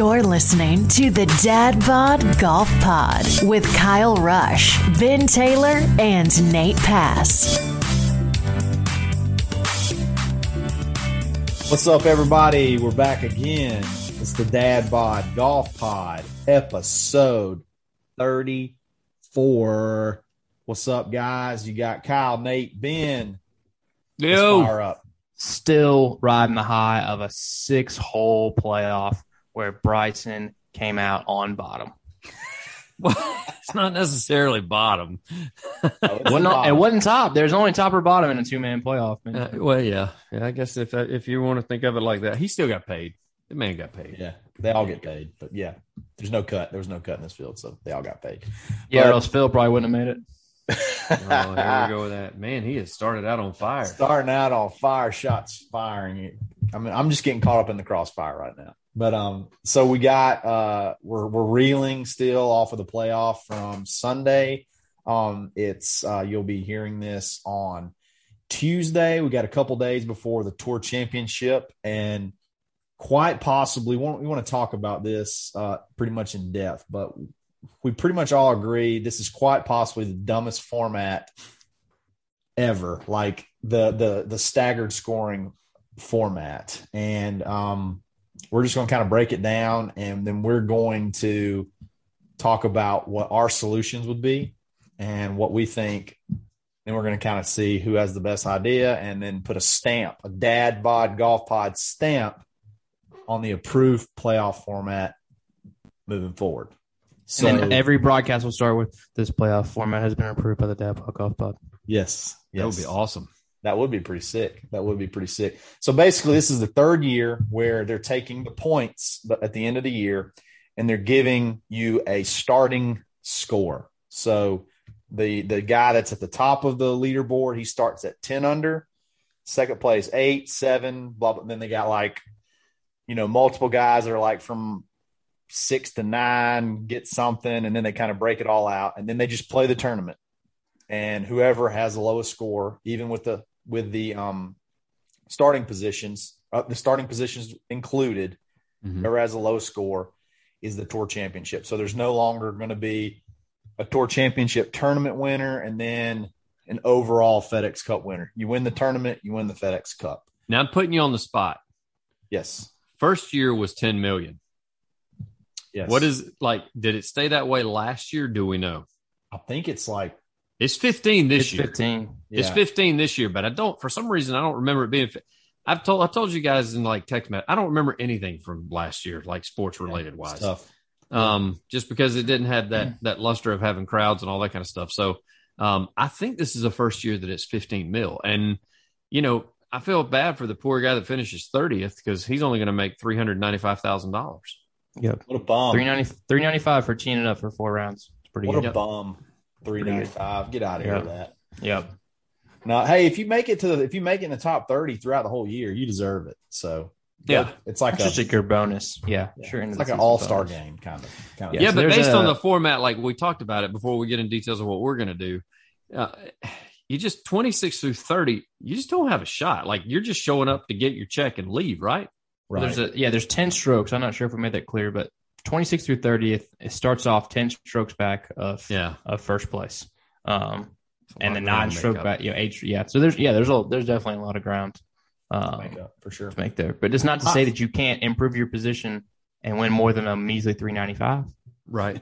You're listening to the Dad Bod Golf Pod with Kyle Rush, Ben Taylor, and Nate Pass. What's up, everybody? We're back again. It's the Dad Bod Golf Pod, episode 34. What's up, guys? You got Kyle, Nate, Ben. Let's Yo, fire up. still riding the high of a six hole playoff where Bryson came out on bottom. well, it's not necessarily bottom. It's Well, no, bottom. it wasn't top. There's only top or bottom in a two man playoff. Man. Uh, well, yeah, yeah. I guess if if you want to think of it like that, he still got paid. The man got paid. Yeah, they all get paid. But yeah, there's no cut. There was no cut in this field, so they all got paid. yeah, but- or else Phil probably wouldn't have made it. Oh, here we go with that. Man, he has started out on fire. Starting out on fire, shots firing. I mean, I'm just getting caught up in the crossfire right now. But um, so we got uh, we're we're reeling still off of the playoff from Sunday. Um, it's uh, you'll be hearing this on Tuesday. We got a couple days before the Tour Championship, and quite possibly we want, we want to talk about this uh, pretty much in depth. But we pretty much all agree this is quite possibly the dumbest format ever like the the the staggered scoring format and um we're just going to kind of break it down and then we're going to talk about what our solutions would be and what we think then we're going to kind of see who has the best idea and then put a stamp a dad bod golf pod stamp on the approved playoff format moving forward so and every broadcast will start with this playoff format has been approved by the Dad Bod Golf Pod. yes That would be awesome. That would be pretty sick. That would be pretty sick. So basically, this is the third year where they're taking the points, at the end of the year, and they're giving you a starting score. So the the guy that's at the top of the leaderboard, he starts at ten under. Second place, eight, seven, blah blah. Then they got like, you know, multiple guys that are like from six to nine, get something, and then they kind of break it all out, and then they just play the tournament and whoever has the lowest score, even with the with the um, starting positions, uh, the starting positions included, Mhm. whoever has the lowest score is the tour championship. So there's no longer going to be a tour championship tournament winner and then an overall FedEx Cup winner. You win the tournament, you win the FedEx Cup. Now I'm putting you on the spot. Yes. First year was 10 million. Yes. What is like? Did it stay that way last year? Do we know? I think it's like It's 15 this It's year. 15. It's 15 this year, but I don't. For some reason, I don't remember it being. I've told I told you guys in like text message. I don't remember anything from last year, like sports related It's wise. tough. um, just because it didn't have that that luster of having crowds and all that kind of stuff. So um, I think this is the first year that it's 15 mil, and you know I feel bad for the poor guy that finishes 30th because he's only going to make 395 thousand dollars. Yep. What a bomb. 390, 395 for teeing it up for four rounds. It's pretty good. What a good. bum. 395. Get out of here with that. Yep. Now, hey, if you make it to the if you make it in the top thirty throughout the whole year, you deserve it. So Yeah. it's like It's a just like your bonus. Yeah. yeah, Sure. it's like an all star game kind of kind of. Yeah, so but based a- on the format, like we talked about it before we get in details of what we're going to do, uh, you just 26 through 30, you just don't have a shot. Like you're just showing up to get your check and leave, right? right. There's a yeah. There's ten strokes. I'm not sure if we made that clear, but 26 through 30th, it starts off 10 strokes back of Yeah. of first place, um, and Lot the nine stroke back. You know, eight. Yeah. So there's yeah. There's a there's definitely a lot of ground um, up for sure. to make there, but it's not to say that you can't improve your position and win more than a measly 395, Right.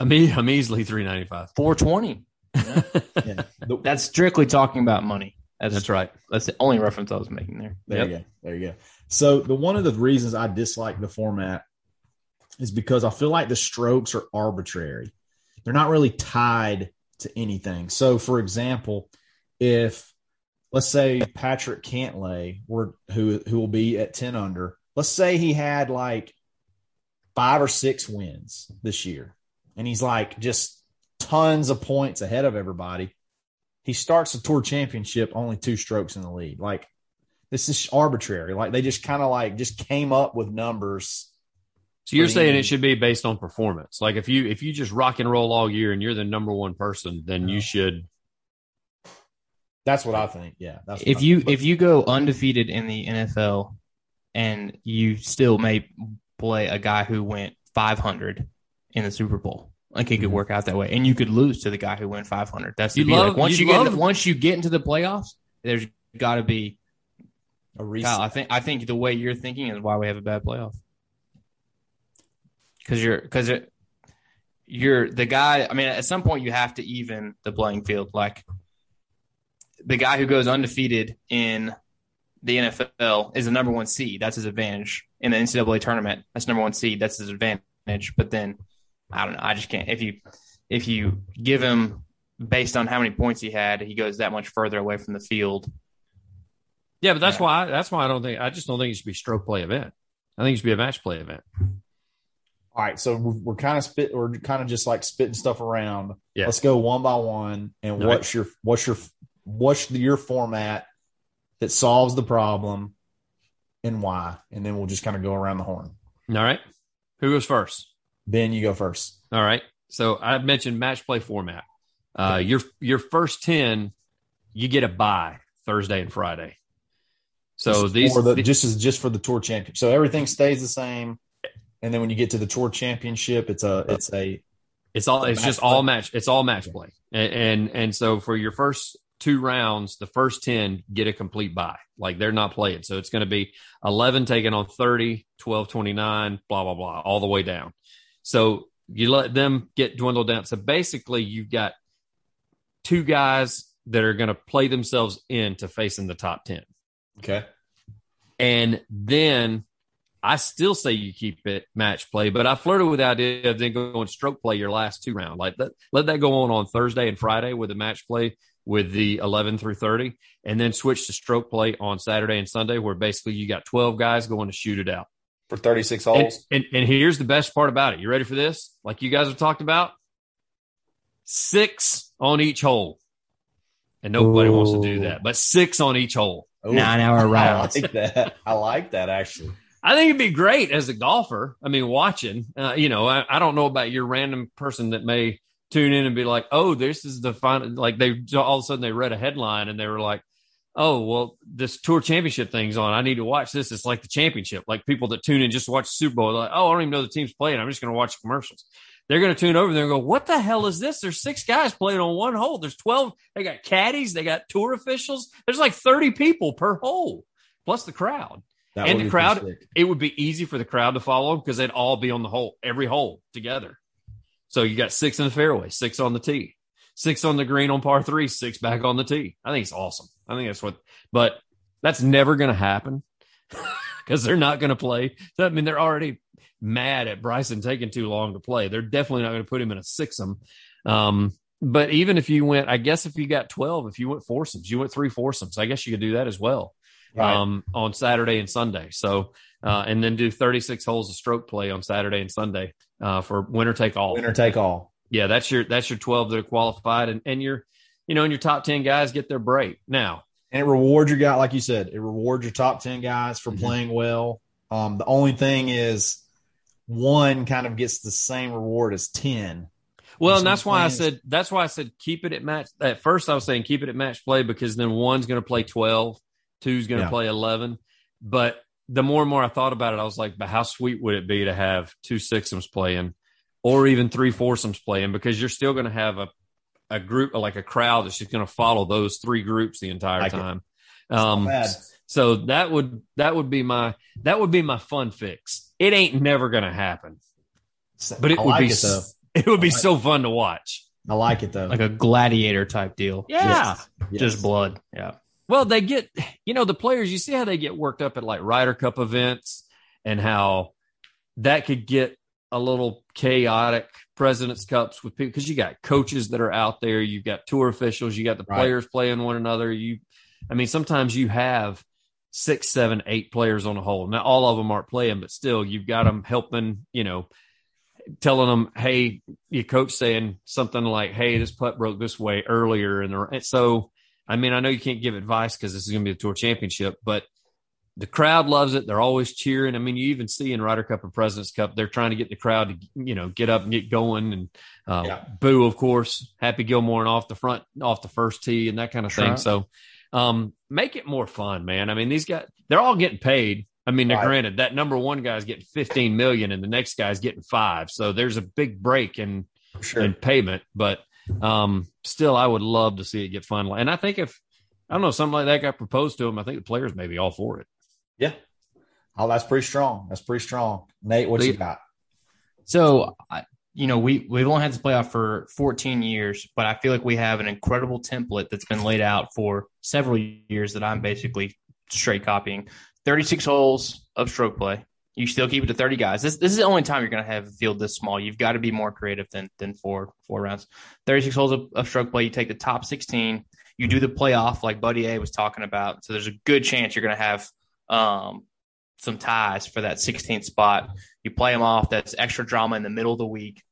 I'm, e- I'm easily 395. 420. Yeah. The- That's strictly talking about money. That's, That's right. That's the only reference I was making there. there you go. There you go. So the one of the reasons I dislike the format is because I feel like the strokes are arbitrary. They're not really tied to anything. So, for example, if let's say Patrick Cantlay, were, who who will be at ten under, let's say he had like five or six wins this year, and he's like just tons of points ahead of everybody. He starts the tour championship only two strokes in the lead. Like this is arbitrary. Like they just kind of like just came up with numbers. So you're saying easy. it should be based on performance. Like if you if you just rock and roll all year and you're the number one person, then you should. That's what I think. Yeah. That's If you if you go undefeated in the NFL and you still may play a guy who went 500 in the Super Bowl. Like it could Mhm. work out that way, and you could lose to the guy who went 500. That's the You deal. love- like once you you, get love- into, once you get into the playoffs, there's got to be. A reason. Kyle, I think I think the way you're thinking is why we have a bad playoff. Because you're because you're the guy. I mean, at some point you have to even the playing field. Like the guy who goes undefeated in the NFL is the number one seed. That's his advantage in the NCAA tournament. That's number one seed. That's his advantage. But then I don't know. I just can't. If you if you give him based on how many points he had, he goes that much further away from the field. Yeah, but that's Yeah. why that's why I don't think I just don't think it should be stroke play event. I think it should be a match play event. All right, so we're, we're kind of spit. We're kind of just like spitting stuff around. Yeah. Let's go one by one. And All right. what's your what's your what's your format that solves the problem, and why? And then we'll just kind of go around the horn. All right. Who goes first? Ben, you go first. All right. So I mentioned match play format. Uh, your your first ten, you get a bye Thursday and Friday. So Just these the, the- just as just for the tour championship. So everything stays the same, and then when you get to the tour championship, it's a it's a It's all. It's just play. all match. It's all match play, and, and and so for your first two rounds, the first ten get a complete buy. Like they're not playing, so it's going to be eleven taking on 30, 12, 29, blah blah blah, all the way down. So you let them get dwindled down. So basically, you've got two guys that are going to play themselves into facing the top ten. okay. And then I still say you keep it match play, but I flirted with the idea of then going stroke play your last two round. Like let, let that go on on Thursday and Friday with the match play with the 11 through 30, and then switch to stroke play on Saturday and Sunday, where basically you got 12 guys going to shoot it out. For thirty six And, holes. and, and here's the best part about it. You ready for this? Like you guys have talked about? Six on each hole. And nobody wants to do that, but six on each hole. Ooh, Nine hour I like that. I like that actually. I think it'd be great as a golfer. I mean, watching, uh, you know, I, I don't know about your random person that may tune in and be like, oh, this is the final, like they all of a sudden they read a headline and they were like, oh, well, this tour championship thing's on. I need to watch this. It's like the championship. Like people that tune in just watch Super Bowl, like, oh, I don't even know the team's playing. I'm just going to watch commercials. They're going to tune over there and go, what the hell is this? There's six guys playing on one hole. There's 12. They got caddies. They got tour officials. There's like 30 people per hole, plus the crowd That And the crowd- it would be easy for the crowd to follow because they'd all be on the hole, every hole together. So you got six in the fairway, six on the tee, six on the green on par three, six back on the tee. I think it's awesome. I think that's what, but that's never going to happen because they're not going to play. I mean, they're already mad at Bryson taking too long to play. They're definitely not going to put him in a sixum. Um, but even if you went, I guess if you got 12, if you went foursomes, you went three foursomes, I guess you could do that as well Right. um, on Saturday and Sunday. So, uh, and then do 36 holes of stroke play on Saturday and Sunday uh, for winner take all. Winner take all. Yeah, that's your that's your 12 that are qualified, and and your you know, and your top 10 guys get their break. Now, And it rewards your guy, like you said, it rewards your top 10 guys for Mhm. playing well. Um, the only thing is one kind of gets the same reward as 10. well, and that's why I said that's why I said keep it at match. At first, I was saying keep it at match play because then one's going to play 12, two's going to Yeah. play 11. But the more and more I thought about it, I was like, but how sweet would it be to have two sixums playing or even three foursomes playing because you're still going to have a, a group like a crowd that's just going to follow those three groups the entire Like it. time. Um, so that would that would be my that would be my fun fix. It ain't never going to happen, but it I would like be it though. it would be like so fun to watch. I like it though. like a gladiator type deal. Yeah. Yes. Just blood. Yeah. Well, they get, you know, the players, you see how they get worked up at like Ryder Cup events and how that could get a little chaotic President's Cups with people because you got coaches that are out there, you've got tour officials, you got the Right. players playing one another. You, I mean, sometimes you have six, seven, eight players on a hole. Now, all of them aren't playing, but still, you've got them helping, you know, telling them, hey, your coach saying something like, hey, this putt broke this way earlier. And, and so, I mean, I know you can't give advice because this is going to be the tour championship, but the crowd loves it. They're always cheering. I mean, you even see in Ryder Cup and President's Cup, they're trying to get the crowd to, you know, get up and get going and uh, Yeah. boo, of course, Happy Gilmore and off the front, off the first tee and that kind of thing. So, um, make it more fun, man. I mean, these guys, they're all getting paid. I mean, Right. granted, that number one guy's getting 15 million and the next guy's getting five. So there's a big break in, Sure. in payment. But um, still, I would love to see it get finalized. And I think if, I don't know, something like that got proposed to him, I think the players may be all for it. yeah. Oh, that's pretty strong. That's pretty strong. Nate, what you got? So, I- you know, we we've only had this playoff for 14 years, but I feel like we have an incredible template that's been laid out for several years that I'm basically straight copying. 36 holes of stroke play. You still keep it to 30 guys. This this is the only time you're going to have a field this small. You've got to be more creative than than four four rounds. 36 holes of, of stroke play. You take the top 16. You do the playoff like Buddy A was talking about. So there's a good chance you're going to have um, some ties for that 16th spot. You play them off. That's extra drama in the middle of the week.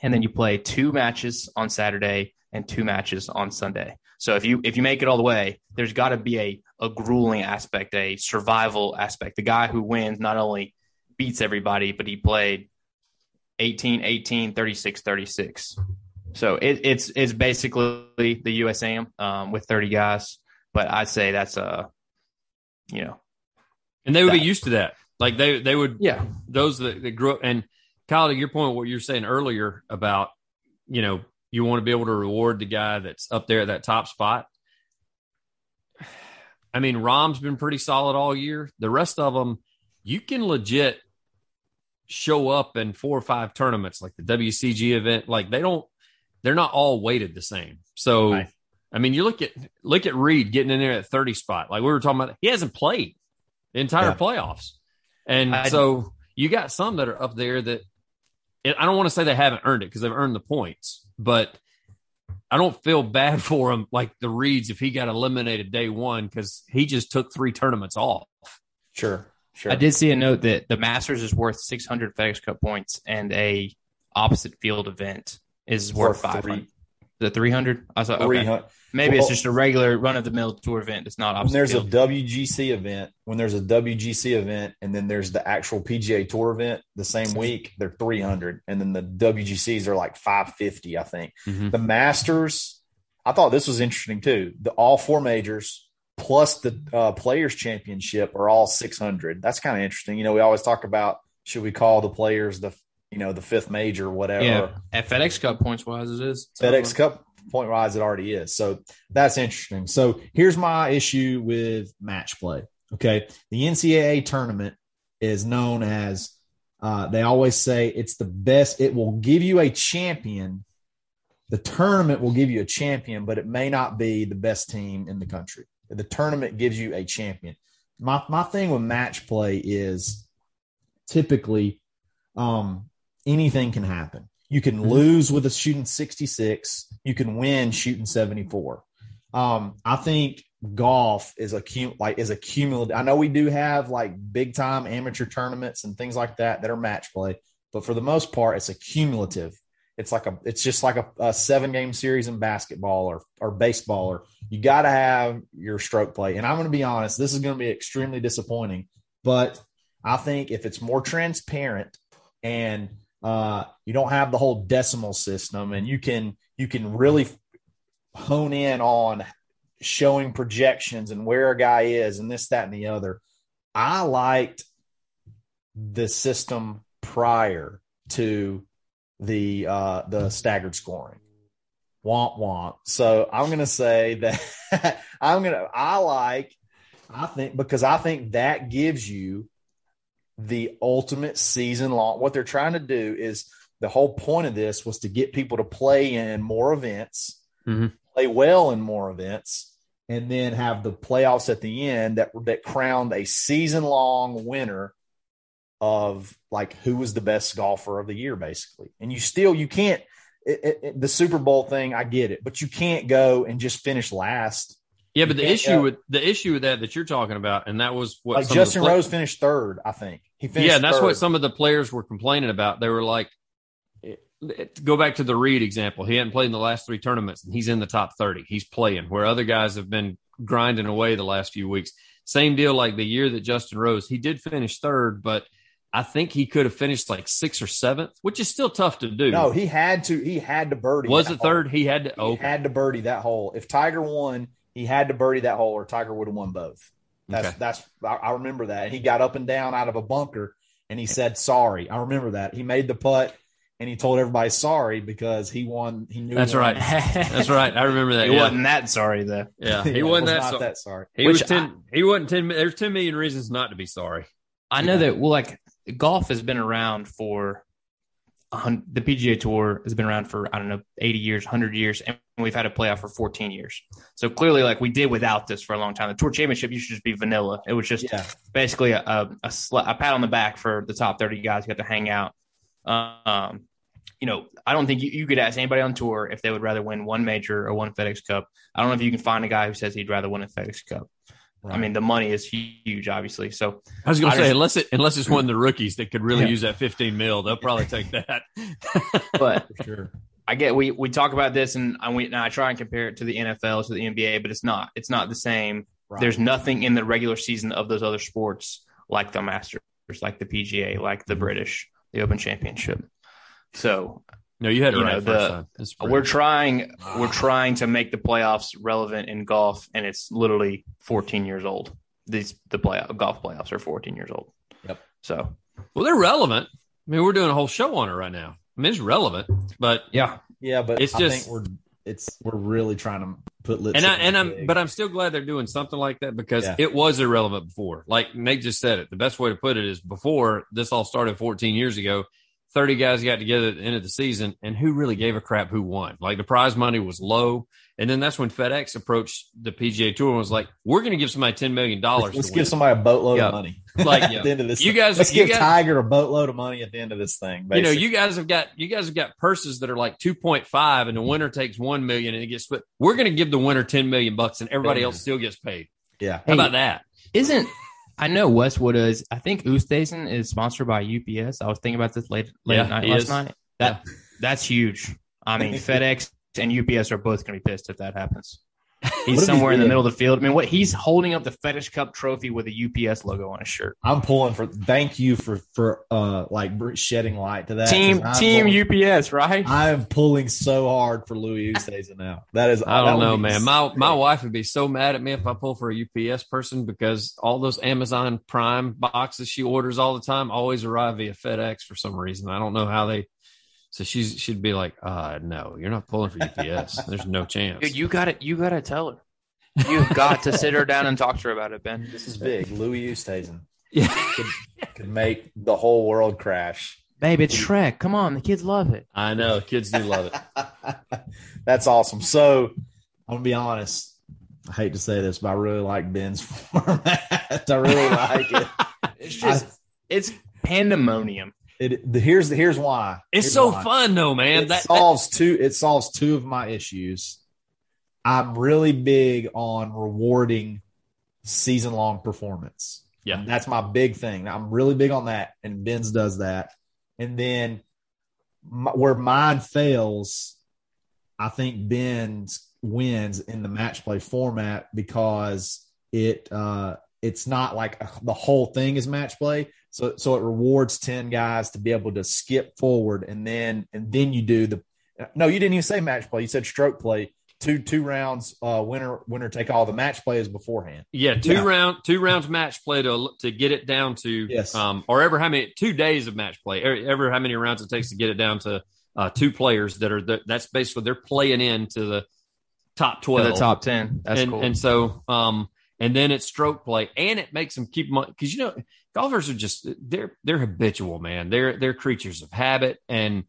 And then you play two matches on Saturday and two matches on Sunday. So if you if you make it all the way, there's got to be a a grueling aspect, a survival aspect. The guy who wins not only beats everybody, but he played 18 18 36 36. So it, it's it's basically the USAM um, with 30 guys, but I'd say that's a you know And they would be used to that. Like they, they would, yeah those that, that grew up. And Kyle, to your point, what you were saying earlier about, you know, you want to be able to reward the guy that's up there at that top spot. I mean, Rahm's been pretty solid all year. The rest of them, you can legit show up in four or five tournaments like the WGC event. Like they don't, they're not all weighted the same. So, Right. I mean, you look at look at Reed getting in there at 30 spot. Like we were talking about, he hasn't played the entire Yeah. playoffs. And I- so you got some that are up there that I don't want to say they haven't earned it because they've earned the points, but I don't feel bad for him like the Reeds if he got eliminated day one because he just took three tournaments off. Sure. Sure. I did see a note that the Masters is worth 600 FedEx Cup points, and a opposite field event is worth Worth 500. three- The 300? I thought, okay. Maybe Well- it's just a regular run of the mill tour event. It's not when there's a. WGC event, when there's a WGC event, and then there's the actual PGA Tour event the same week, they're 300, and then the WGCs are like 550, I think. Mhm. The Masters, I thought this was interesting too. The all four majors plus the uh, Players Championship are all 600. That's kind of interesting. You know, we always talk about should we call the Players the you know the fifth major, whatever. yeah, at FedEx Cup points wise, it is. FedEx Cup point wise, it already is. So that's interesting. So here's my issue with match play. Okay. The NCAA tournament is known as, uh, they always say it's the best. It will give you a champion. The tournament will give you a champion, but it may not be the best team in the country. The tournament gives you a champion. My, my thing with match play is typically um, anything can happen. You can Mhm. lose with a shooting 66. You can win shooting 74. Um, I think golf is a cum- like is a cumulative. I know we do have like big time amateur tournaments and things like that that are match play, but for the most part, it's a cumulative. It's like a it's just like a, a seven game series in basketball or or baseball or you got to have your stroke play. And I'm going to be honest, this is going to be extremely disappointing, but I think if it's more transparent and uh, you don't have the whole decimal system and you can you can really hone in on showing projections and where a guy is and this that and the other. I liked the system prior to the uh the staggered scoring. Womp womp. So i'm gonna say that i'm gonna i like i think because i think that gives you the ultimate season long. What they're trying to do is the whole point of this was to get people to play in more events, Mhm. play well in more events, and then have the playoffs at the end that that crowned a season long winner of like who was the best golfer of the year, basically. And you still you can't it, it- the Super Bowl thing. I get it, but you can't go and just finish last. Yeah, but the issue uh, with the issue with that that you're talking about, and that was what Like some of the Justin play- Rose finished third, I think. He finished. yeah, and that's third. what some of the players were complaining about. They were like, go back to the Reed example. He hadn't played in the last three tournaments, and he's in the top thirty. He's playing where other guys have been grinding away the last few weeks. Same deal like the year that Justin Rose, he did finish third, but I think he could have finished like sixth or seventh, which is still tough to do. No, he had to. He had to birdie. was it third? He had to. He Okay. had to birdie that hole. If Tiger won, he had to birdie that hole, or Tiger would have won both. That's Okay. that's I, I remember that. He got up and down out of a bunker and he said sorry. I remember that. He made the putt and he told everybody sorry because he won. He knew That's he right. That's right. I remember that. He yeah. wasn't that sorry though. Yeah, Yeah, he it wasn't was that, not so- that sorry. He Which was ten. he wasn't ten. There's ten million reasons not to be sorry. I know that well, like golf has been around for a hun- the PGA Tour has been around for I don't know eighty years, hundred years, and we've had a playoff for fourteen years. So clearly, like we did without this for a long time. The Tour Championship used to just be vanilla. It was just Yeah, basically a a, a, sl- a pat on the back for the top thirty guys who got to hang out. Um, you know, I don't think you, you could ask anybody on tour if they would rather win one major or one FedEx Cup. I don't know if you can find a guy who says he'd rather win a FedEx Cup. I mean, the money is huge, obviously. So I was going to say just- unless it unless it's one of the rookies that could really Yeah. use that 15 mil, they'll probably take that. but for sure. I get we we talk about this and, and we and I try and compare it to the NFL to the NBA, but it's not. It's not the same. Right. There's nothing in the regular season of those other sports like the Masters, like the PGA, like the mm-hmm. British, the Open Championship. So no, you had it You right know, first the- time. We're trying we're ah. trying to make the playoffs relevant in golf, and it's literally 14 years old. These the play golf playoffs are 14 years old. Yep. So well, they're relevant. I mean, we're doing a whole show on it right now. I mean, it's relevant, but yeah, Yeah, but It's I just- think we're it's we're really trying to put lips. and I and I'm but I'm still glad they're doing something like that because Yeah. it was irrelevant before. Like Nate just said it. The best way to put it is before this all started 14 years ago. 30 guys got together at the end of the season, and who really gave a crap who won? Like the prize money was low. And then that's when FedEx approached the PGA Tour and was like, we're going to give somebody $10 million. let's, let's give somebody a boatload Yeah. of money Like, at the end of this. You guys- let's you give guys- Tiger a boatload of money at the end of this thing. you know, you guys have got you guys have got purses that are like two point five, and the winner takes one million, and it gets split. We're going to give the winner ten million bucks, and everybody Yeah. else still gets paid. yeah, How about that? isn't I know Westwood is. I think Oosthuizen is sponsored by UPS. I was thinking about this late late Yeah, night last is. night. That that's huge. I mean, FedEx and UPS are both going to be pissed if that happens. What He's if he somewhere in the middle of the field. I mean, what he's holding up the FedEx Cup trophy with a UPS logo on his shirt. I'm pulling for. Thank you for for uh like shedding light to that. team. Team pulling- UPS, right? I am pulling so hard for Louis Oosthuizen now. That is. I don't know, be man. My my wife would be so mad at me if I pull for a UPS person because all those Amazon Prime boxes she orders all the time always arrive via FedEx for some reason. I don't know how they. So she's she'd be like, uh, no, you're not pulling for UPS. There's no chance. Dude, you got to You got to tell her. You've got to sit her down and talk to her about it, Ben. This is big. Louis Oosthuizen yeah. could, could make the whole world crash. Babe, it's Shrek. Come on, the kids love it. I know kids do love it. That's awesome. So I'm gonna be honest. I hate to say this, but I really like Ben's format. I really like it. It's just it's pandemonium. It the, here's the here's why. It's Here's so why. fun though, man. it That, that solves two. It solves two of my issues. I'm really big on rewarding season long performance. Yeah. that's my big thing. I'm really big on that, and Ben's does that. And then my, where mine fails, I think Ben's wins in the match play format because it uh it's not like the whole thing is match play so so it rewards 10 guys to be able to skip forward and then and then you do the no you didn't even say match play you said stroke play two two rounds uh winner winner take all the match play is beforehand Yeah, two Yeah. round two rounds match play to to get it down to Yes. um or ever how many two days of match play ever, ever how many rounds it takes to get it down to uh two players that are the, that's basically they're playing into the top To twelve the top ten. That's and cool. and so um and then it's stroke play and it makes them keep money because you know golfers are just they're they're habitual man. They're they're creatures of habit. And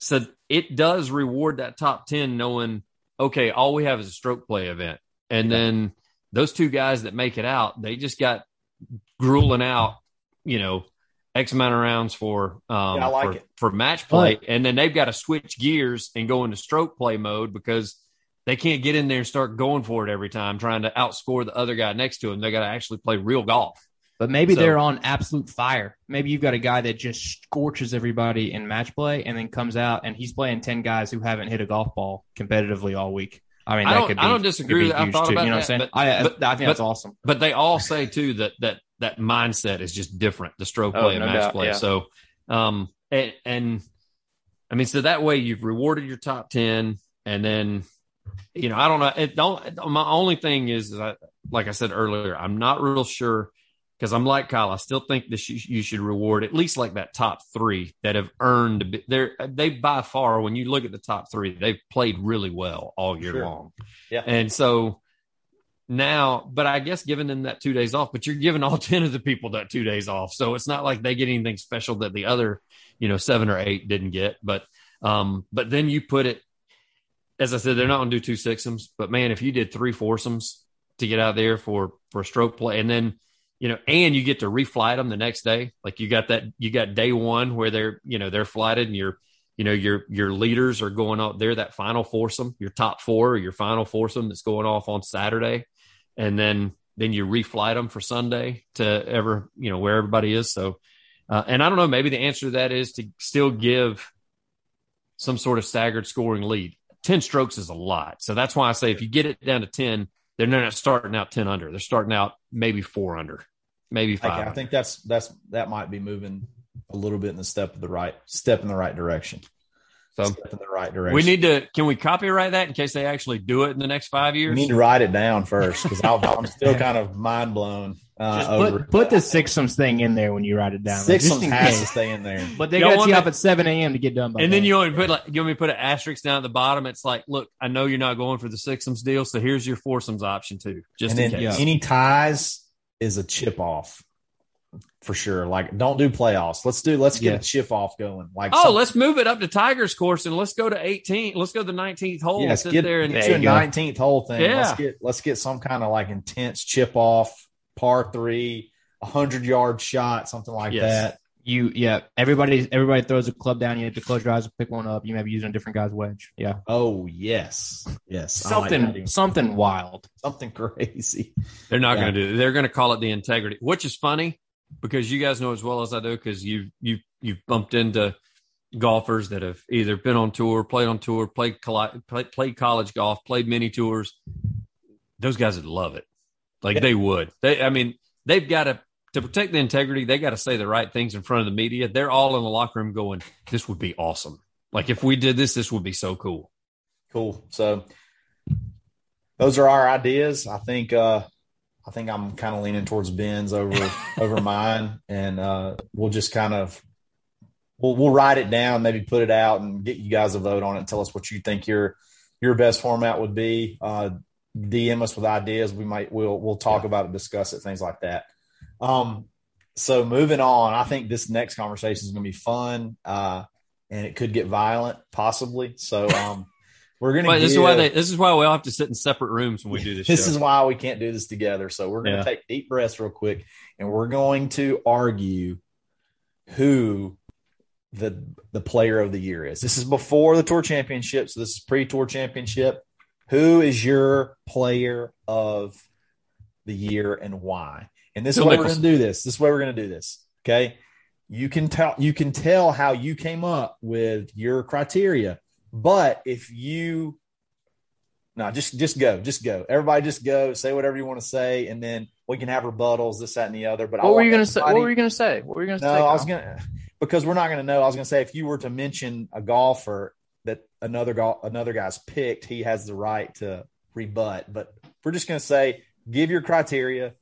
so it does reward that top 10 knowing okay all we have is a stroke play event. And then those two guys that make it out they just got grueling out you know x amount of rounds for um Yeah, like for, for match play. And then they've got to switch gears and go into stroke play mode because they can't get in there and start going for it every time trying to outscore the other guy next to them. They got to actually play real golf But maybe So- they're on absolute fire. Maybe you've got a guy that just scorches everybody in match play and then comes out and he's playing 10 guys who haven't hit a golf ball competitively all week. I mean, I that don't- could be, I don't disagree with that. I've thought too. about You know that, what I'm saying? but- I, but- I think that's awesome. but they all say too that that that mindset is just different the stroke Oh, play and no match doubt, play yeah. so um and, and i mean so that way you've rewarded your top 10 and then you know i don't know it don't my only thing is, is I, like I said earlier, I'm not real sure because I'm like Kyle. I still think that you, you should reward at least like that top three that have earned. They're they by far when you look at the top three, they've played really well all year Sure. long. Yeah. and so now, but I guess giving them that two days off, but you're giving all ten of the people that two days off, so it's not like they get anything special that the other, you know, seven or eight didn't get. But um, but then you put it, as I said, they're not going to do two sixums, but man, if you did three foursomes to get out there for for a stroke play, and then you know, and you get to reflight them the next day. Like you got that, you got day one where they're, you know, they're flighted and your, you know, your your leaders are going off. They're that final foursome, your top four, or your final foursome that's going off on Saturday, and then then you reflight them for Sunday to ever, you know, where everybody is. So, uh, and I don't know, maybe the answer to that is to still give some sort of staggered scoring lead. Ten strokes is a lot, so that's why I say if you get it down to ten, they're not starting out ten under. They're starting out maybe four under, maybe five. I think that's that's that might be moving a little bit in the step of the right step in the right direction. So step in the right direction. we need to. Can we copyright that in case they actually do it in the next five years? We years? need to write it down first because I'm still kind of mind blown uh, Just over put, put the sixums thing in there when you write it down. like, six just has to stay in there. But they Y'all got to want be up at 7 a.m. to get done by and then then. you want me to put like you want me to put an asterisk down at the bottom. It's like, look, I know you're not going for the sixums deal, so here's your foursomes option too, just and in then case. any ties is a chip off for sure. Like don't do playoffs. Let's do let's get Yeah. a chip off going. Like Oh, some- let's move it up to Tiger's course and let's go to 18. Let's go to the 19th hole. yes, sit get, there and get There you a nineteenth hole thing. Yeah. Let's get let's get some kind of like intense chip off par three, a hundred yard shot, something like Yes. that. You, yeah, everybody, everybody throws a club down. You have to close your eyes and pick one up. You may be using a different guy's wedge. Yeah, Oh yes, yes, I like something, something wild. something crazy. They're not Yeah. going to do it. They're going to call it the integrity, which is funny because you guys know as well as I do because you've you've you've bumped into golfers that have either been on tour, played on tour, played colli- played, played college golf, played mini tours. Those guys would love it. Like Yeah. they would. They, I mean, they've got to to protect the integrity. They got to say the right things in front of the media. They're all in the locker room going, "This would be awesome. Like if we did this, this would be so cool." Cool. So those are our ideas. I think uh I think I'm kind of leaning towards Ben's over over mine and uh we'll just kind of we'll we'll write it down, maybe put it out and get you guys a vote on it. Tell us what you think your your best format would be. Uh DM us with ideas. We might we'll we'll talk about it, discuss it, things like that. Um so moving on, I think this next conversation is going to be fun. Uh and it could get violent possibly. So um we're gonna. This is why they, this is why we all have to sit in separate rooms when we do this. This show. is why we can't do this together. So we're gonna Yeah. take deep breaths real quick, and we're going to argue who the the player of the year is. This is before the tour championship, so this is pre tour championship. Who is your player of the year and why? And this is Phil why we're going to do this. This is why we're going to do this. Okay. You can tell you can tell how you came up with your criteria, but if you no, just just go, just go. Everybody, just go. Say whatever you want to say, and then we can have rebuttals, this, that, and the other. But I What were you gonna say? What were you gonna say? What were you gonna no, say? I was gonna because we're not gonna know. I was gonna say if you were to mention a golfer that another golf another guy's picked, he has the right to rebut. But we're just gonna say give your criteria,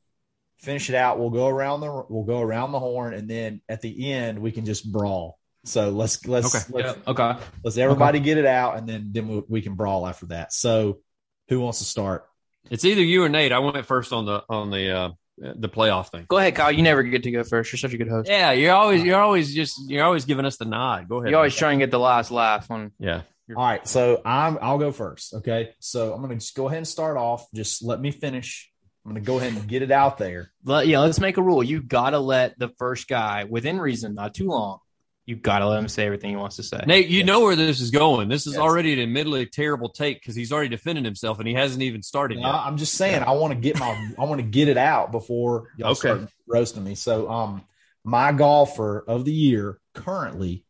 finish it out. We'll go around the we'll go around the horn, and then at the end we can just brawl. So let's let's Okay. let's, Yeah, okay. let's everybody get it out, and then then we, we can brawl after that. So who wants to start? It's either you or Nate. I went first on the on the uh, the playoff thing. Go ahead, Kyle. You never get to go first. You're such a good host. Yeah, you're always you're always just you're always giving us the nod. Go ahead. You always try and get the last laugh on. yeah. All right, so I'm I'll go first. Okay, so I'm gonna just go ahead and start off. Just let me finish. I'm gonna go ahead and get it out there. Let, yeah, let's make a rule. You gotta let the first guy, within reason, not too long. You gotta let him say everything he wants to say. Nate, you Yes. know where this is going. This is Yes. already an admittedly terrible take because he's already defended himself and he hasn't even started No, yet. I'm just saying I want to get my I want to get it out before y'all Okay. start roasting me. So um my golfer of the year currently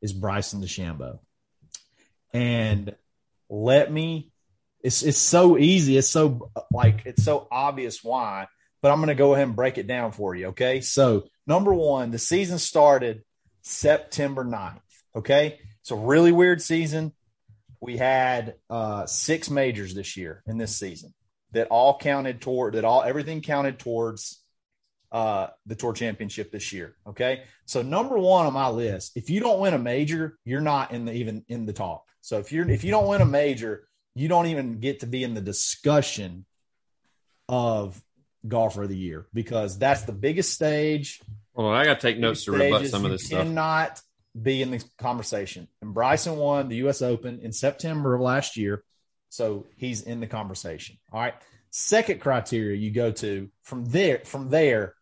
is Bryson DeChambeau. And let me it's it's so easy. It's so like it's so obvious why, but I'm going to go ahead and break it down for you, okay? So, number 1, the season started September 9th, okay? It's a really weird season. We had uh, six majors this year in this season. that all counted toward that all everything counted towards uh, the tour championship this year. Okay, so number one on my list, if you don't win a major, you're not in the even in the talk. So if you're if you don't win a major, you don't even get to be in the discussion of golfer of the year because that's the biggest stage. Well, I got to take notes to rebut some of this stuff. Cannot be in the conversation. And Bryson won the U.S. Open in September of last year, so he's in the conversation. All right. Second criteria you go to from there from there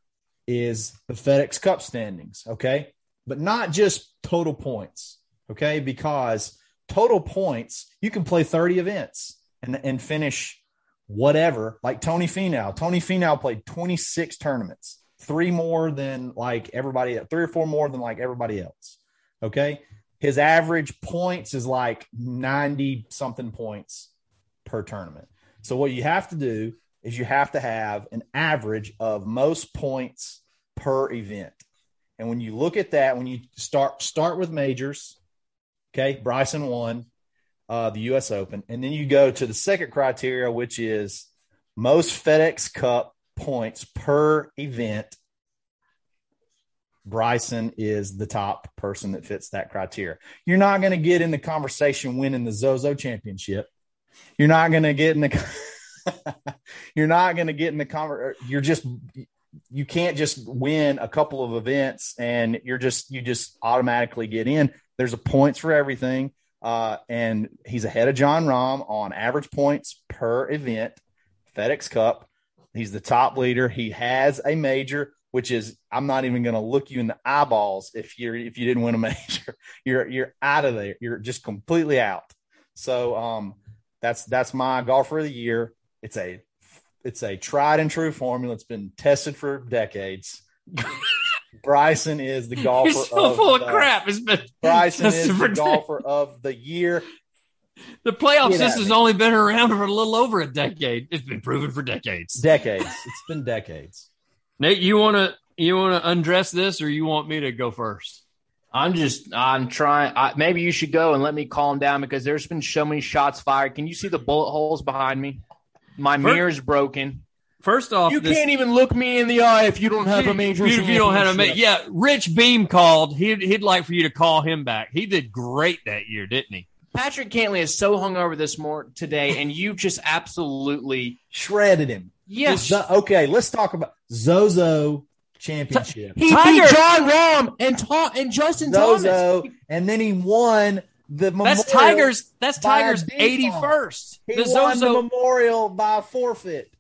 is the FedEx Cup standings. Okay, but not just total points. Okay, because total points you can play thirty events and and finish whatever. Like Tony Finau. Tony Finau played twenty six tournaments, three more than like everybody, three or four more than like everybody else. Okay. His average points is like 90 something points per tournament. So, what you have to do is you have to have an average of most points per event. And when you look at that, when you start start with majors, okay, Bryson won uh, the U.S. Open, and then you go to the second criteria, which is most FedEx Cup points per event. Bryson is the top person that fits that criteria. You're not going to get in the conversation winning the Zozo Championship. You're not going to get in the. you're not going to get in the conver. You're just. You can't just win a couple of events and you're just you just automatically get in. There's a points for everything, uh, and he's ahead of Jon Rahm on average points per event. FedEx Cup. He's the top leader. He has a major which is I'm not even going to look you in the eyeballs if you're if you didn't win a major. You're you're out of there. You're just completely out. So um that's that's my golfer of the year. It's a it's a tried and true formula. It's been tested for decades. Bryson is the golfer. You're so of full the, of crap. It's been Bryson is the de- golfer of the year. The playoff Get at system's me. only been around for a little over a decade. It's been proven for decades. Decades. It's been decades. Nate, you want to you want to undress this, or you want me to go first? I'm just, I'm trying. I, maybe you should go and let me calm down because there's been so many shots fired. Can you see the bullet holes behind me? My mirror's broken. First off, You this- can't even look me in the eye if you don't have a major. If you don't have a ma- yeah, Rich Beem called. He'd he'd like for you to call him back. He did great that year, didn't he? Patrick Cantlay is so hungover this morning today, and you just absolutely Shredded him. yes. Zo- okay, let's talk about Zozo championship. He Tiger- beat Jon Rahm and Ta- and Justin Zozo, Thomas. and then he won the memorial. That's Tigers. That's Tigers eighty first. He The won the Zozo. memorial by forfeit.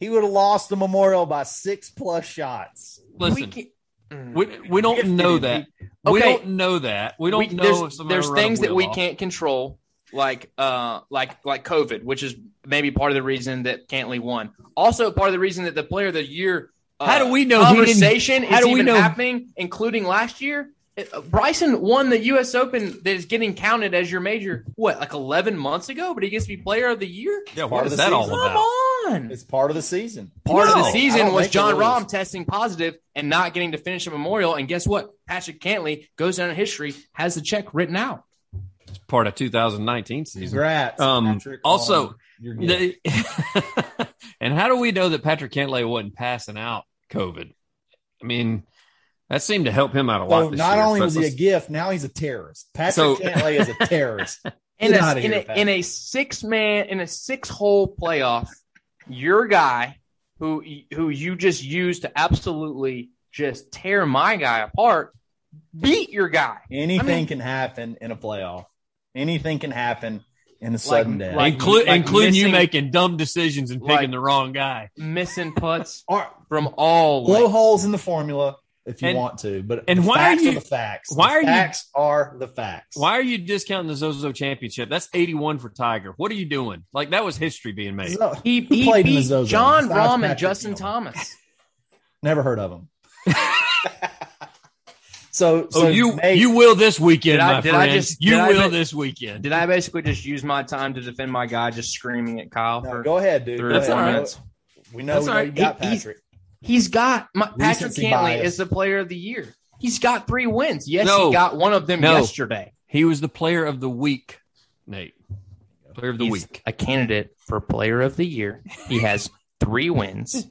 He would have lost the memorial by six plus shots. We Listen, can- Mm. we, we don't know him. that. We don't know that. We don't We- know there's, if there's things that we off. can't control, like uh, like like COVID, which is maybe part of the reason that Cantlay won. Also, part of the reason that the Player of the Year uh, How do we know he conversation how is do we even know- happening, including last year. Uh, Bryson won the U.S. Open that is getting counted as your major. What, like 11 months ago? But he gets to be Player of the Year. Yeah, Part what of is that all season. Come about? On. It's part of the season. Part of the season was John rules. Rahm testing positive and not getting to finish a memorial. And guess what? Patrick Cantlay goes down in history, has the check written out. It's part of 2019 season. Congrats. Um, Patrick, also, on your gift. The- and how do we know that Patrick Cantlay wasn't passing out COVID? I mean, that seemed to help him out a lot. So this not year, only was he a gift, now he's a terrorist. Patrick So- Cantlay is a terrorist. in Get a, outta in, here, a, in a six man in a six hole playoff, your guy who who you just used to absolutely just tear my guy apart beat your guy. Anything I mean- can happen in a playoff. Anything can happen in a sudden death. like- Inclu- like including you making dumb decisions and picking like- the wrong guy. Missing putts from all blow holes in the formula if you And- want to, but and the why are facts you- the facts? why The are you- facts are the facts? Why are you discounting the Zozo Championship? That's 81 for Tiger. What are you doing? Like that was history being made. So- He, he played in the beat Zozo John besides Rahm and Justin Cantlay? Thomas. Never heard of him. so, so oh, you Nate- you will this weekend, Did I- my did I just- you did I will ma- this weekend. Did I basically just use my time to defend my guy, just screaming at Kyle? No, for go ahead, dude. three Go That's ahead. all right. minutes? We know, we know right. you got He- Patrick. He's got my, Patrick Cantlay bias. is the player of the year. He's got three wins. Yes, No. he got one of them No. yesterday. He was the player of the week, Nate. Player of the He's week. a candidate for player of the year. He has three wins.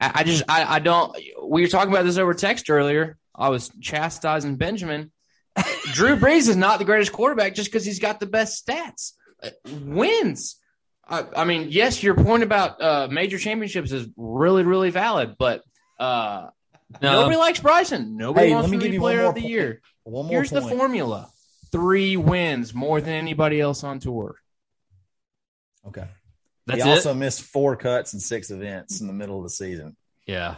I, I just I, I don't. We were talking about this over text earlier. I was chastising Benjamin. Drew Brees is not the greatest quarterback just because he's got the best stats. Uh, Wins. I, I mean, yes, your point about uh, major championships is really, really valid, but uh, No, nobody likes Bryson. Nobody Hey, wants let me to give be you one player of the point. year. One more Here's the formula: three wins more than anybody else on tour. Okay. that's he it. also missed four cuts and six events in the middle of the season. yeah.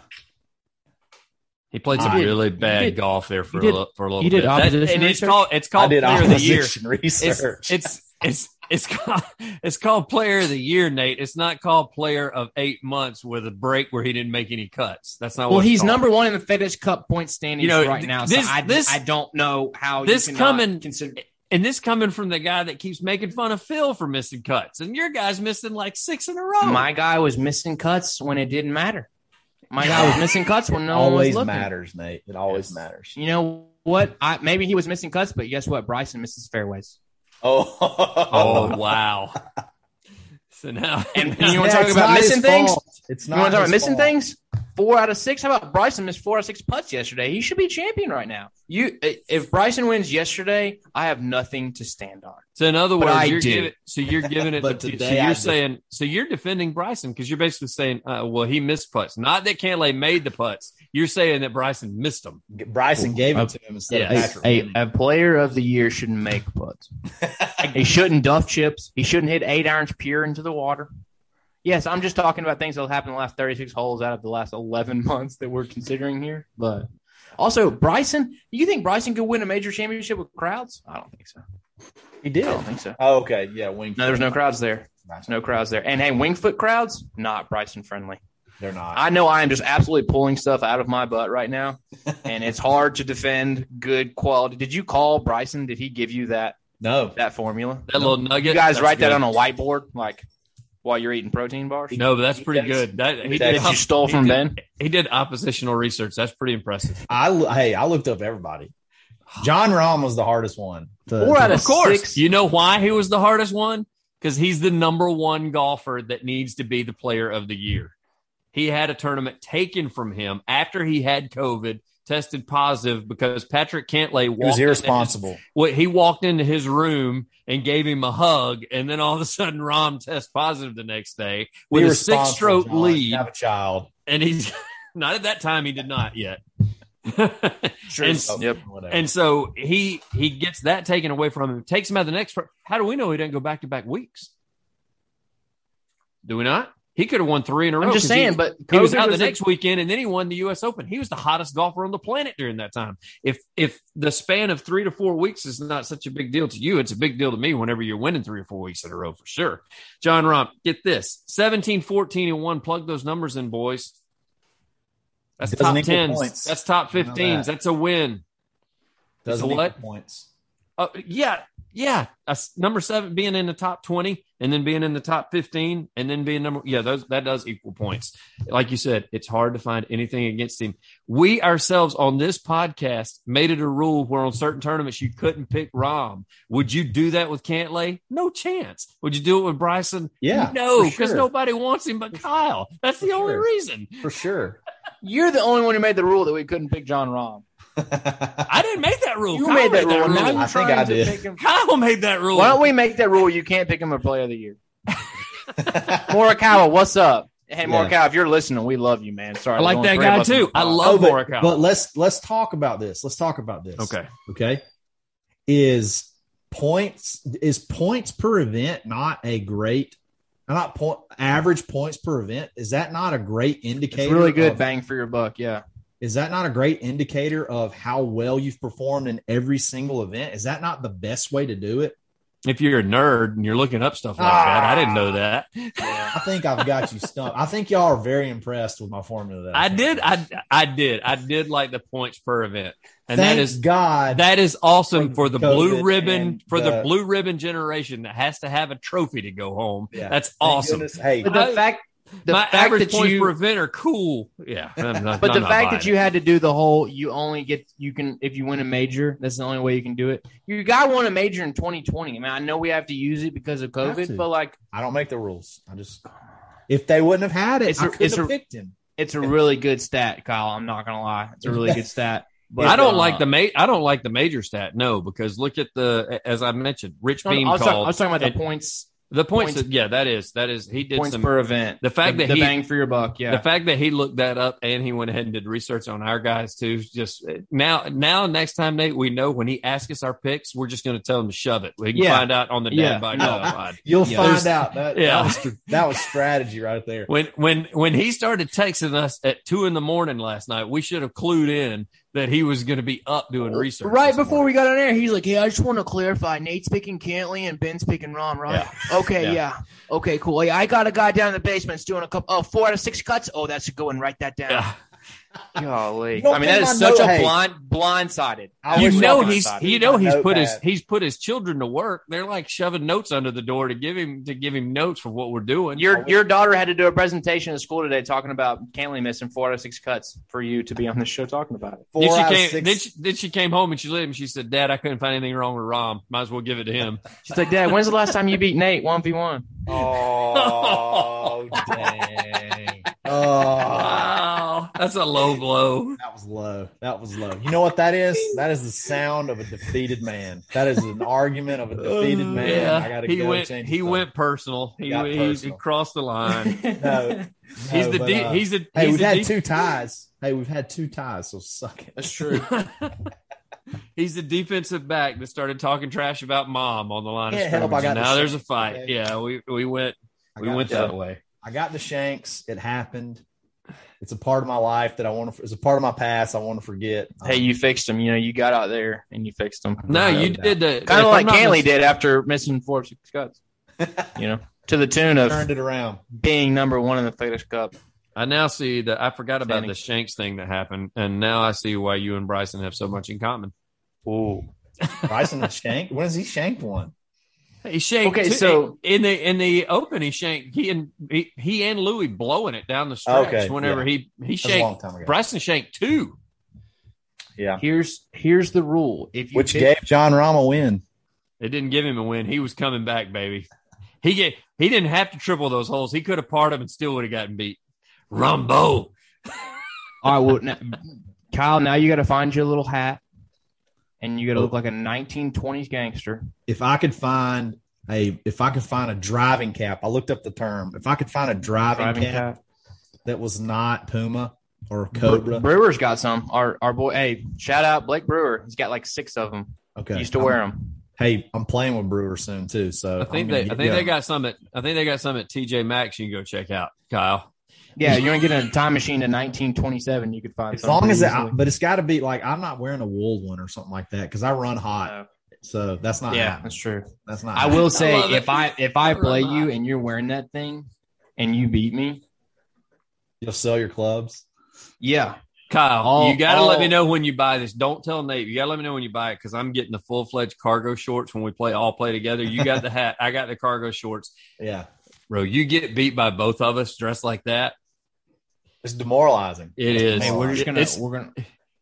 He played some did- really bad did- golf there for you a did- little, for a little you did bit. That- opposition and it's called it's I called did player of the year. opposition It's research. it's it's it's called it's called player of the year, Nate. It's not called player of eight months with a break where he didn't make any cuts. That's not Well, what he's called. number one in the FedEx Cup point standings You know, right now. this- so I, this- I don't know how this you coming- consider. And this coming from the guy that keeps making fun of Phil for missing cuts, and your guy's missing like six in a row. My guy was missing cuts when it didn't matter. My guy was missing cuts when no one was always looking. matters, Nate. It always Yes. matters. You know what? I, maybe he was missing cuts, but guess what? Bryson misses fairways. Oh, oh wow! So now, And now- you want to talk about not his missing things? fault. It's You not want to talk about missing fault. things? Four out of six. How about Bryson missed four out of six putts yesterday? He should be champion right now. You, if Bryson wins yesterday, I have nothing to stand on. So in other But words, I you're do. giving so you're giving it. But to, so you're I do. saying so you're defending Bryson because you're basically saying, uh, well, he missed putts. Not that Cantlay made the putts. You're saying that Bryson missed them. Bryson gave it to him instead Yeah. of Patrick. A, a player of the year shouldn't make putts. he shouldn't duff chips. He shouldn't hit eight irons pure into the water. Yes, I'm just talking about things that happened in the last 36 holes out of the last 11 months that we're considering here. But also, Bryson, you think Bryson could win a major championship with crowds? I don't think so. he did. I don't think so. Oh, okay. Yeah, Wingfoot. No, there's no crowds there. There's no crowds there. And hey, Wingfoot crowds, not Bryson friendly. They're not. I know I am just absolutely pulling stuff out of my butt right now, and it's hard to defend good quality. Did you call Bryson? Did he give you that no. that formula? That little nugget. You guys that's write that on a whiteboard, like while you're eating protein bars. No, but that's pretty Yes. good. That he That did, you stole he from did- Ben. He did oppositional research. That's pretty impressive. I hey, I looked up everybody. Jon Rahm was the hardest one. to- Four out of Of course. Six. You know why he was the hardest one? Because he's the number one golfer that needs to be the player of the year. He had a tournament taken from him after he had COVID, tested positive because Patrick Cantlay walked was into his- irresponsible. well, he walked into his room and gave him a hug, and then all of a sudden, Rahm test positive the next day with a six-stroke lead, Have a child. and he's not at that time. He did not yet. Sure. And- so, Yep. And so he he gets that taken away from him, takes him out of the next. How do we know he didn't go back to back weeks? Do we not? He could have won three in a row. I'm just saying, he, but he was COVID out the a- next weekend, and then he won the U.S. Open. He was the hottest golfer on the planet during that time. If if the span of three to four weeks is not such a big deal to you, it's a big deal to me. Whenever you're winning three or four weeks in a row, for sure. Jon Rahm, get this: 17, 14, and one. Plug those numbers in, boys. That's Doesn't top equal tens. points. That's top I know 15s. that. That's a win. Doesn't so equal what? points. Uh, yeah, yeah. A s- number seven being in the top twenty, and then being in the top fifteen, and then being number yeah, those that does equal points. Like you said, it's hard to find anything against him. We ourselves on this podcast made it a rule where on certain tournaments you couldn't pick Rahm. Would you do that with Cantlay? No chance. Would you do it with Bryson? Yeah, no, because sure. nobody wants him but Kyle. That's the For only sure. reason. For sure. You're the only one who made the rule that we couldn't pick Jon Rahm. I didn't make that rule. You Kyle made that rule. Now I think I did. Kyle made that rule. Why don't we make that rule? You can't pick him a player of the year. Morikawa, what's up? Hey, Yeah. Morikawa, if you're listening, we love you, man. Sorry, I like that only three of guy too. I oh, love Oh, but, Morikawa. but let's let's talk about this. Let's talk about this. okay. Okay. Is points is points per event not a great not point average points per event? Is that not a great indicator? It's really good of- bang for your buck. Yeah. Is that not a great indicator of how well you've performed in every single event? Is that not the best way to do it? If you're a nerd and you're looking up stuff like that, I didn't know ah. that. I think I've got you stumped. I think y'all are very impressed with my formula. That I did. I I did. I did like the points per event, and Thank that is God. that is awesome For for the COVID blue ribbon for the the- blue ribbon generation that has to have a trophy to go home. Yeah. That's Thank awesome. goodness. Hey, But the I- fact the my fact average that points you- per event are cool. Yeah, I'm not- But I'm the not fact buying that you it. had to do the whole, you only get, you can, if you win a major, that's the only way you can do it. You guy won a major in 2020. I mean, I know we have to use it because of COVID, but like, I don't make the rules. I just if they wouldn't have had it, It's I a- could it's have a- picked him. it's a really good stat, Kyle. I'm not gonna lie, it's a really good stat. But I don't uh, like the ma- I don't like the major stat. No, because look at the as I mentioned, Rich no, no, Beem I was, talking, I was talking about and the points, the points. points- that, yeah, that is that is he did points some per event. the fact the, that the he- bang for your buck, yeah. The fact that he looked that up and he went ahead and did research on our guys too. Just eh, now, now next time Nate, we know when he asks us our picks, we're just going to tell him to shove it. We can Yeah. find out on the Yeah. by No. Oh, Pod. You'll Yeah. find out that Yeah. that, was, that was strategy right there. When when when he started texting us at two in the morning last night, we should have clued in that he was going to be up doing research. Right before morning. we got on air, he's like, "Hey, I just want to clarify. Nate's picking Cantlay and Ben's picking Rahm, right? Okay, Yeah. yeah. Okay, cool. Yeah, I got a guy down in the basement that's doing a couple. Oh, four out of six cuts. Oh, that's a good one. Write that down. Yeah. Golly. You don't I mean, that is my such note- a hey. blind blindsided. I you know he's blindsided. you know he's put his he's put his children to work. They're like shoving notes under the door to give him to give him notes for what we're doing. Your your daughter had to do a presentation at school today talking about Cantlay missing four out of six cuts for you to be on the show talking about it. four then she out of came. six- Then she, then she came home and she lived him. she said, "Dad, I couldn't find anything wrong with Rahm. Might as well give it to him." She's like, Dad, when's the last time you beat Nate one v one? Oh dang! Oh, wow, that's a low blow. that was low. That was low. You know what that is? That is the sound of a defeated man. That is an argument of a defeated man. I gotta he go went. change He the went personal. He, Got he, he crossed the line. phone. No, he's the but, de- uh, he's the Hey, he's we've the had de- two ties. Hey, we've had two ties, so suck it. That's true. He's the defensive back that started talking trash about mom on the line of Can't help, scrimmage. I got and now the there's a fight. Okay. Yeah, we we went we went that way. I got the shanks. It happened. It's a part of my life that I want to. It's a part of my past I want to forget. hey, you fixed them. You know, you got out there and you fixed them. No, No you doubt. did the Kind of like I'm Cantlay mis- did after missing four of six cuts. You know, to the tune of turned it around. being number one in the FedEx Cup. I now see that I forgot about Standing. the Shanks thing that happened, and now I see why you and Bryson have so much in common. Ooh. Bryson and Shank. When has he shanked one? He shanked. Okay, two- so- in the in the open, he shanked. He and he, he and Louis blowing it down the stretch. Okay, whenever yeah. he he That was a long shanked. time ago. Bryson shanked two. Yeah, Here's here's the rule. If you which pick- gave Jon Rahm a win. It didn't give him a win. He was coming back, baby. He get he didn't have to triple those holes. He could have parred them and still would have gotten beat. Rumbo. All right, well, now, Kyle, now you got to find your little hat, and you got to look like a 1920s gangster. If I could find a, if I could find a driving cap, I looked up the term. If I could find a driving, Driving cap, cap. that was not Puma or Cobra. Brewer's got some. Our our boy, hey, shout out Blake Brewer. He's got like six of them. okay, Used to wear them. Hey, I'm playing with Brewer soon too. So I think they I get think they got some at I think they got some at TJ Maxx you can go check out, Kyle. Yeah, you're gonna get a time machine to 1927. You could find As long as it, easily. but it's got to be like I'm not wearing a wool one or something like that because I run hot. Uh, So that's not. yeah, happening. that's true. that's not. I will I say love it. if I if I I play you that. and you're wearing that thing and you beat me, You'll sell your clubs. yeah, Kyle, All- you got to let me know when you buy this. Don't tell Nate. You got to let me know when you buy it because I'm getting the full fledged cargo shorts when we play all play together. You got the hat. I got the cargo shorts. Yeah, Bro, you get beat by both of us dressed like that. It's demoralizing. It's. Hey, we're just gonna it's- we're gonna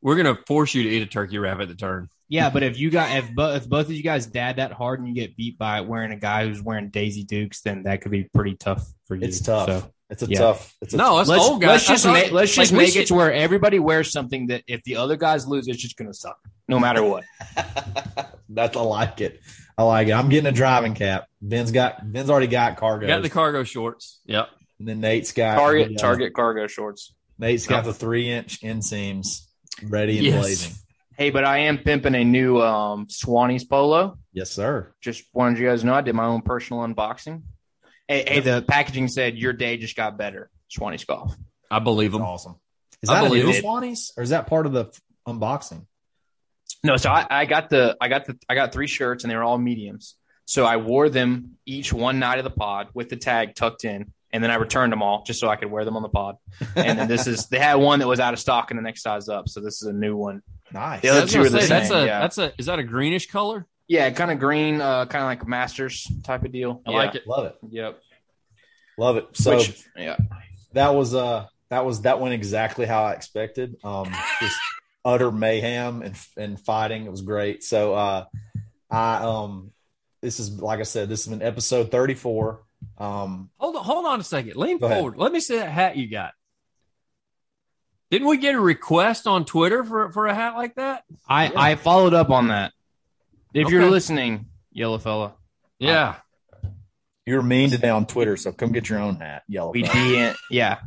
We're gonna force you to eat a turkey wrap at the turn. yeah. But if you got if, bo- if both of you guys dad that hard and you get beat by it wearing a guy who's wearing Daisy Dukes, then that could be pretty tough for you. It's tough. So, It's a Yeah. tough. It's a No, it's let's, old guys. let's just I make let's just like, we make it to where everybody wears something that if the other guys lose, it's just gonna suck no matter what. That's I like it. I like it. I'm getting a driving cap. Ben's got Ben's already got cargo. Got the cargo shorts. Yep. And then Nate's got Target the, uh, Target cargo shorts. Nate's got the three inch inseams ready and Yes. blazing. Hey, but I am pimping a new um Swannies polo. Yes, sir. Just wanted you guys to know I did my own personal unboxing. Hey, hey, the packaging said your day just got better. Swannies golf. I believe That's them. awesome. Is I that a believe new it. Swannies or is that part of the f- unboxing? No, so I, I got the I got the I got three shirts and they were all mediums. So I wore them each one night of the pod with the tag tucked in, and then I returned them all just so I could wear them on the pod. And then this is they had one that was out of stock in the next size up, so this is a new one. Nice. The other two gonna are the say, that's same, a yeah. that's a is that a greenish color? Yeah, kind of green, uh, kind of like a Masters type of deal. I Yeah. like it. Love it. Yep. Love it. So Which, yeah, that was uh that was that went exactly how I expected. Um, just utter mayhem and and fighting. It was great. So uh, I um, this is like I said, this has been episode thirty four. Um, Hold on, hold on a second. Lean Go ahead. forward. Let me see that hat you got. Didn't we get a request on Twitter for for a hat like that? I I followed up on that. If you're listening, yellow fella, Yeah. you're mean today on Twitter, so come get your own hat, yellow. we fella. DM, yeah,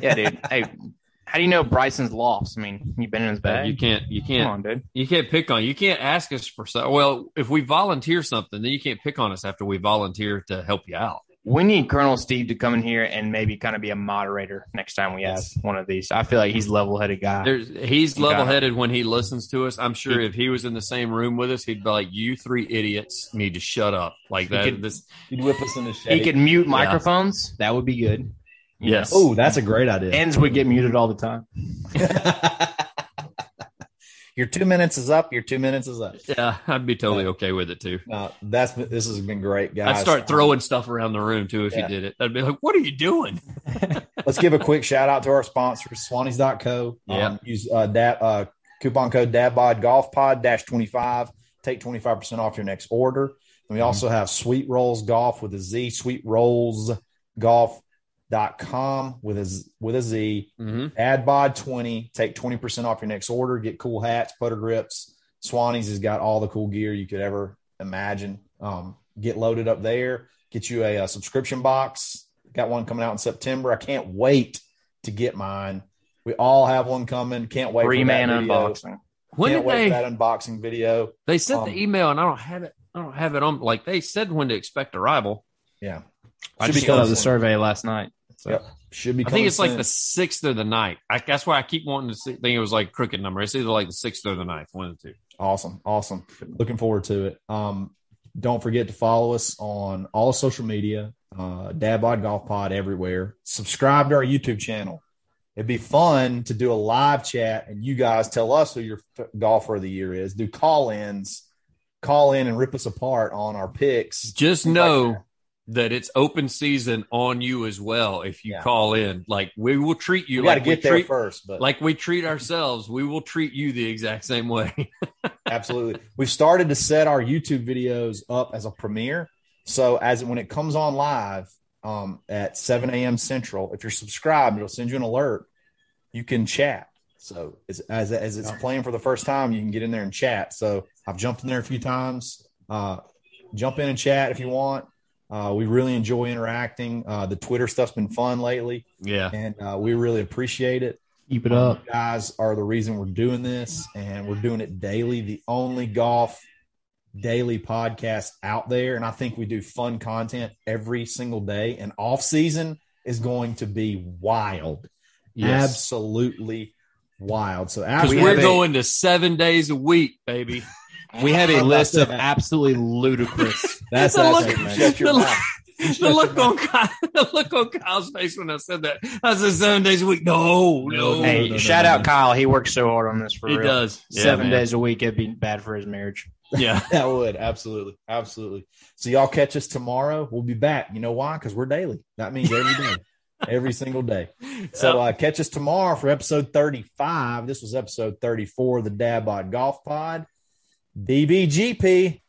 yeah, dude. hey, how do you know Bryson's lost? I mean, you've been in his uh, bag? You can't you can't Come on, dude. you can't pick on you can't ask us for so well if we volunteer something then you can't pick on us after we volunteer to help you out. We need Colonel Steve to come in here and maybe kind of be a moderator next time we have one of these. I feel like he's level headed guy. There's he's You got it. level headed when he listens to us. I'm sure if he was in the same room with us, he'd be like, "You three idiots need to shut up." Like He that. could- this You'd whip us in the shade. he could mute microphones. That would be good. You Yes. Oh, that's a great idea. know? Ends would get muted all the time. your two minutes is up. Your two minutes is up. yeah, I'd be totally okay with it too. No, that's this has been great, guys. I'd start throwing stuff around the room too if Yeah. you did it. I'd be like, "What are you doing?" Let's give a quick shout out to our sponsors, Swannies.co. Yeah. Um, use uh, dat, uh, coupon code DADBOD Golf Pod dash 25. Take 25% off your next order. And we also have Sweet Rolls Golf with a Z, Sweet Rolls Golf.com with a, Z- with a Z. Mm-hmm. AdBod 20. Take 20% off your next order. Get cool hats, putter grips. Swannies has got all the cool gear you could ever imagine. Um, get loaded up there. Get you a, uh subscription box. Got one coming out in September. I can't wait to get mine. We all have one coming. Can't wait Three for that man video. unboxing. When Can't did wait they? for that unboxing video. They sent um, the email, and I don't have it. I don't have it on. Like they said when to expect arrival. Yeah, I Should just be filled out coming the survey last night. So Yep. Should be. I think it's like the sixth or the ninth. I, that's why I keep wanting to see, think it was like crooked number. It's either like the sixth or the ninth, one of the two. Awesome. Awesome. Looking forward to it. Um, don't forget to follow us on all social media, uh, Dad Bod Golf Pod everywhere. Subscribe to our YouTube channel. It'd be fun to do a live chat and you guys tell us who your f- golfer of the year is. Do call ins, call in and rip us apart on our picks. Just Things like know that. that it's open season on you as well. If you Yeah. call in, like we will treat you You got to like we get there treat first, but like we treat ourselves. We will treat you the exact same way. Absolutely. We've started to set our YouTube videos up as a premiere. So as when it comes on live um, at 7 a.m. Central, if you're subscribed, it'll send you an alert. You can chat. So as, as, as it's playing for the first time, you can get in there and chat. So I've jumped in there a few times. Uh, jump in and chat if you want. Uh, we really enjoy interacting. Uh, the Twitter stuff's been fun lately, yeah. and uh, we really appreciate it. keep it Um, up. you guys are the reason we're doing this, and we're doing it daily. The only golf daily podcast out there, and I think we do fun content every single day. And off season is going to be wild, Yes. absolutely wild. So Because we're have a- going to seven days a week, baby. We have a list of that? absolutely ludicrous. that's The look- man. The mouth. the look on Kyle, the look on Kyle's face when I said that. I said seven days a week. No, no, hey, no, no, shout no, out no. Kyle. He works so hard on this for he real. does Seven man. days a week, it'd be bad for his marriage. Yeah, That would absolutely, absolutely. So y'all catch us tomorrow. We'll be back. You know why? Because we're daily. That means every day, every single day. So uh, catch us tomorrow for episode 35. This was episode 34 of the Dad Bod Golf Pod. DBGP.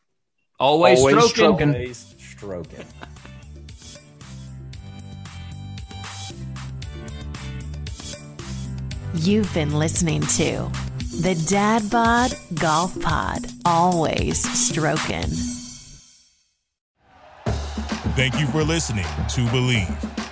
always, Always stroking. stroking. Always stroking. You've been listening to the Dad Bod Golf Pod. Always stroking. Thank you for listening to Bleav.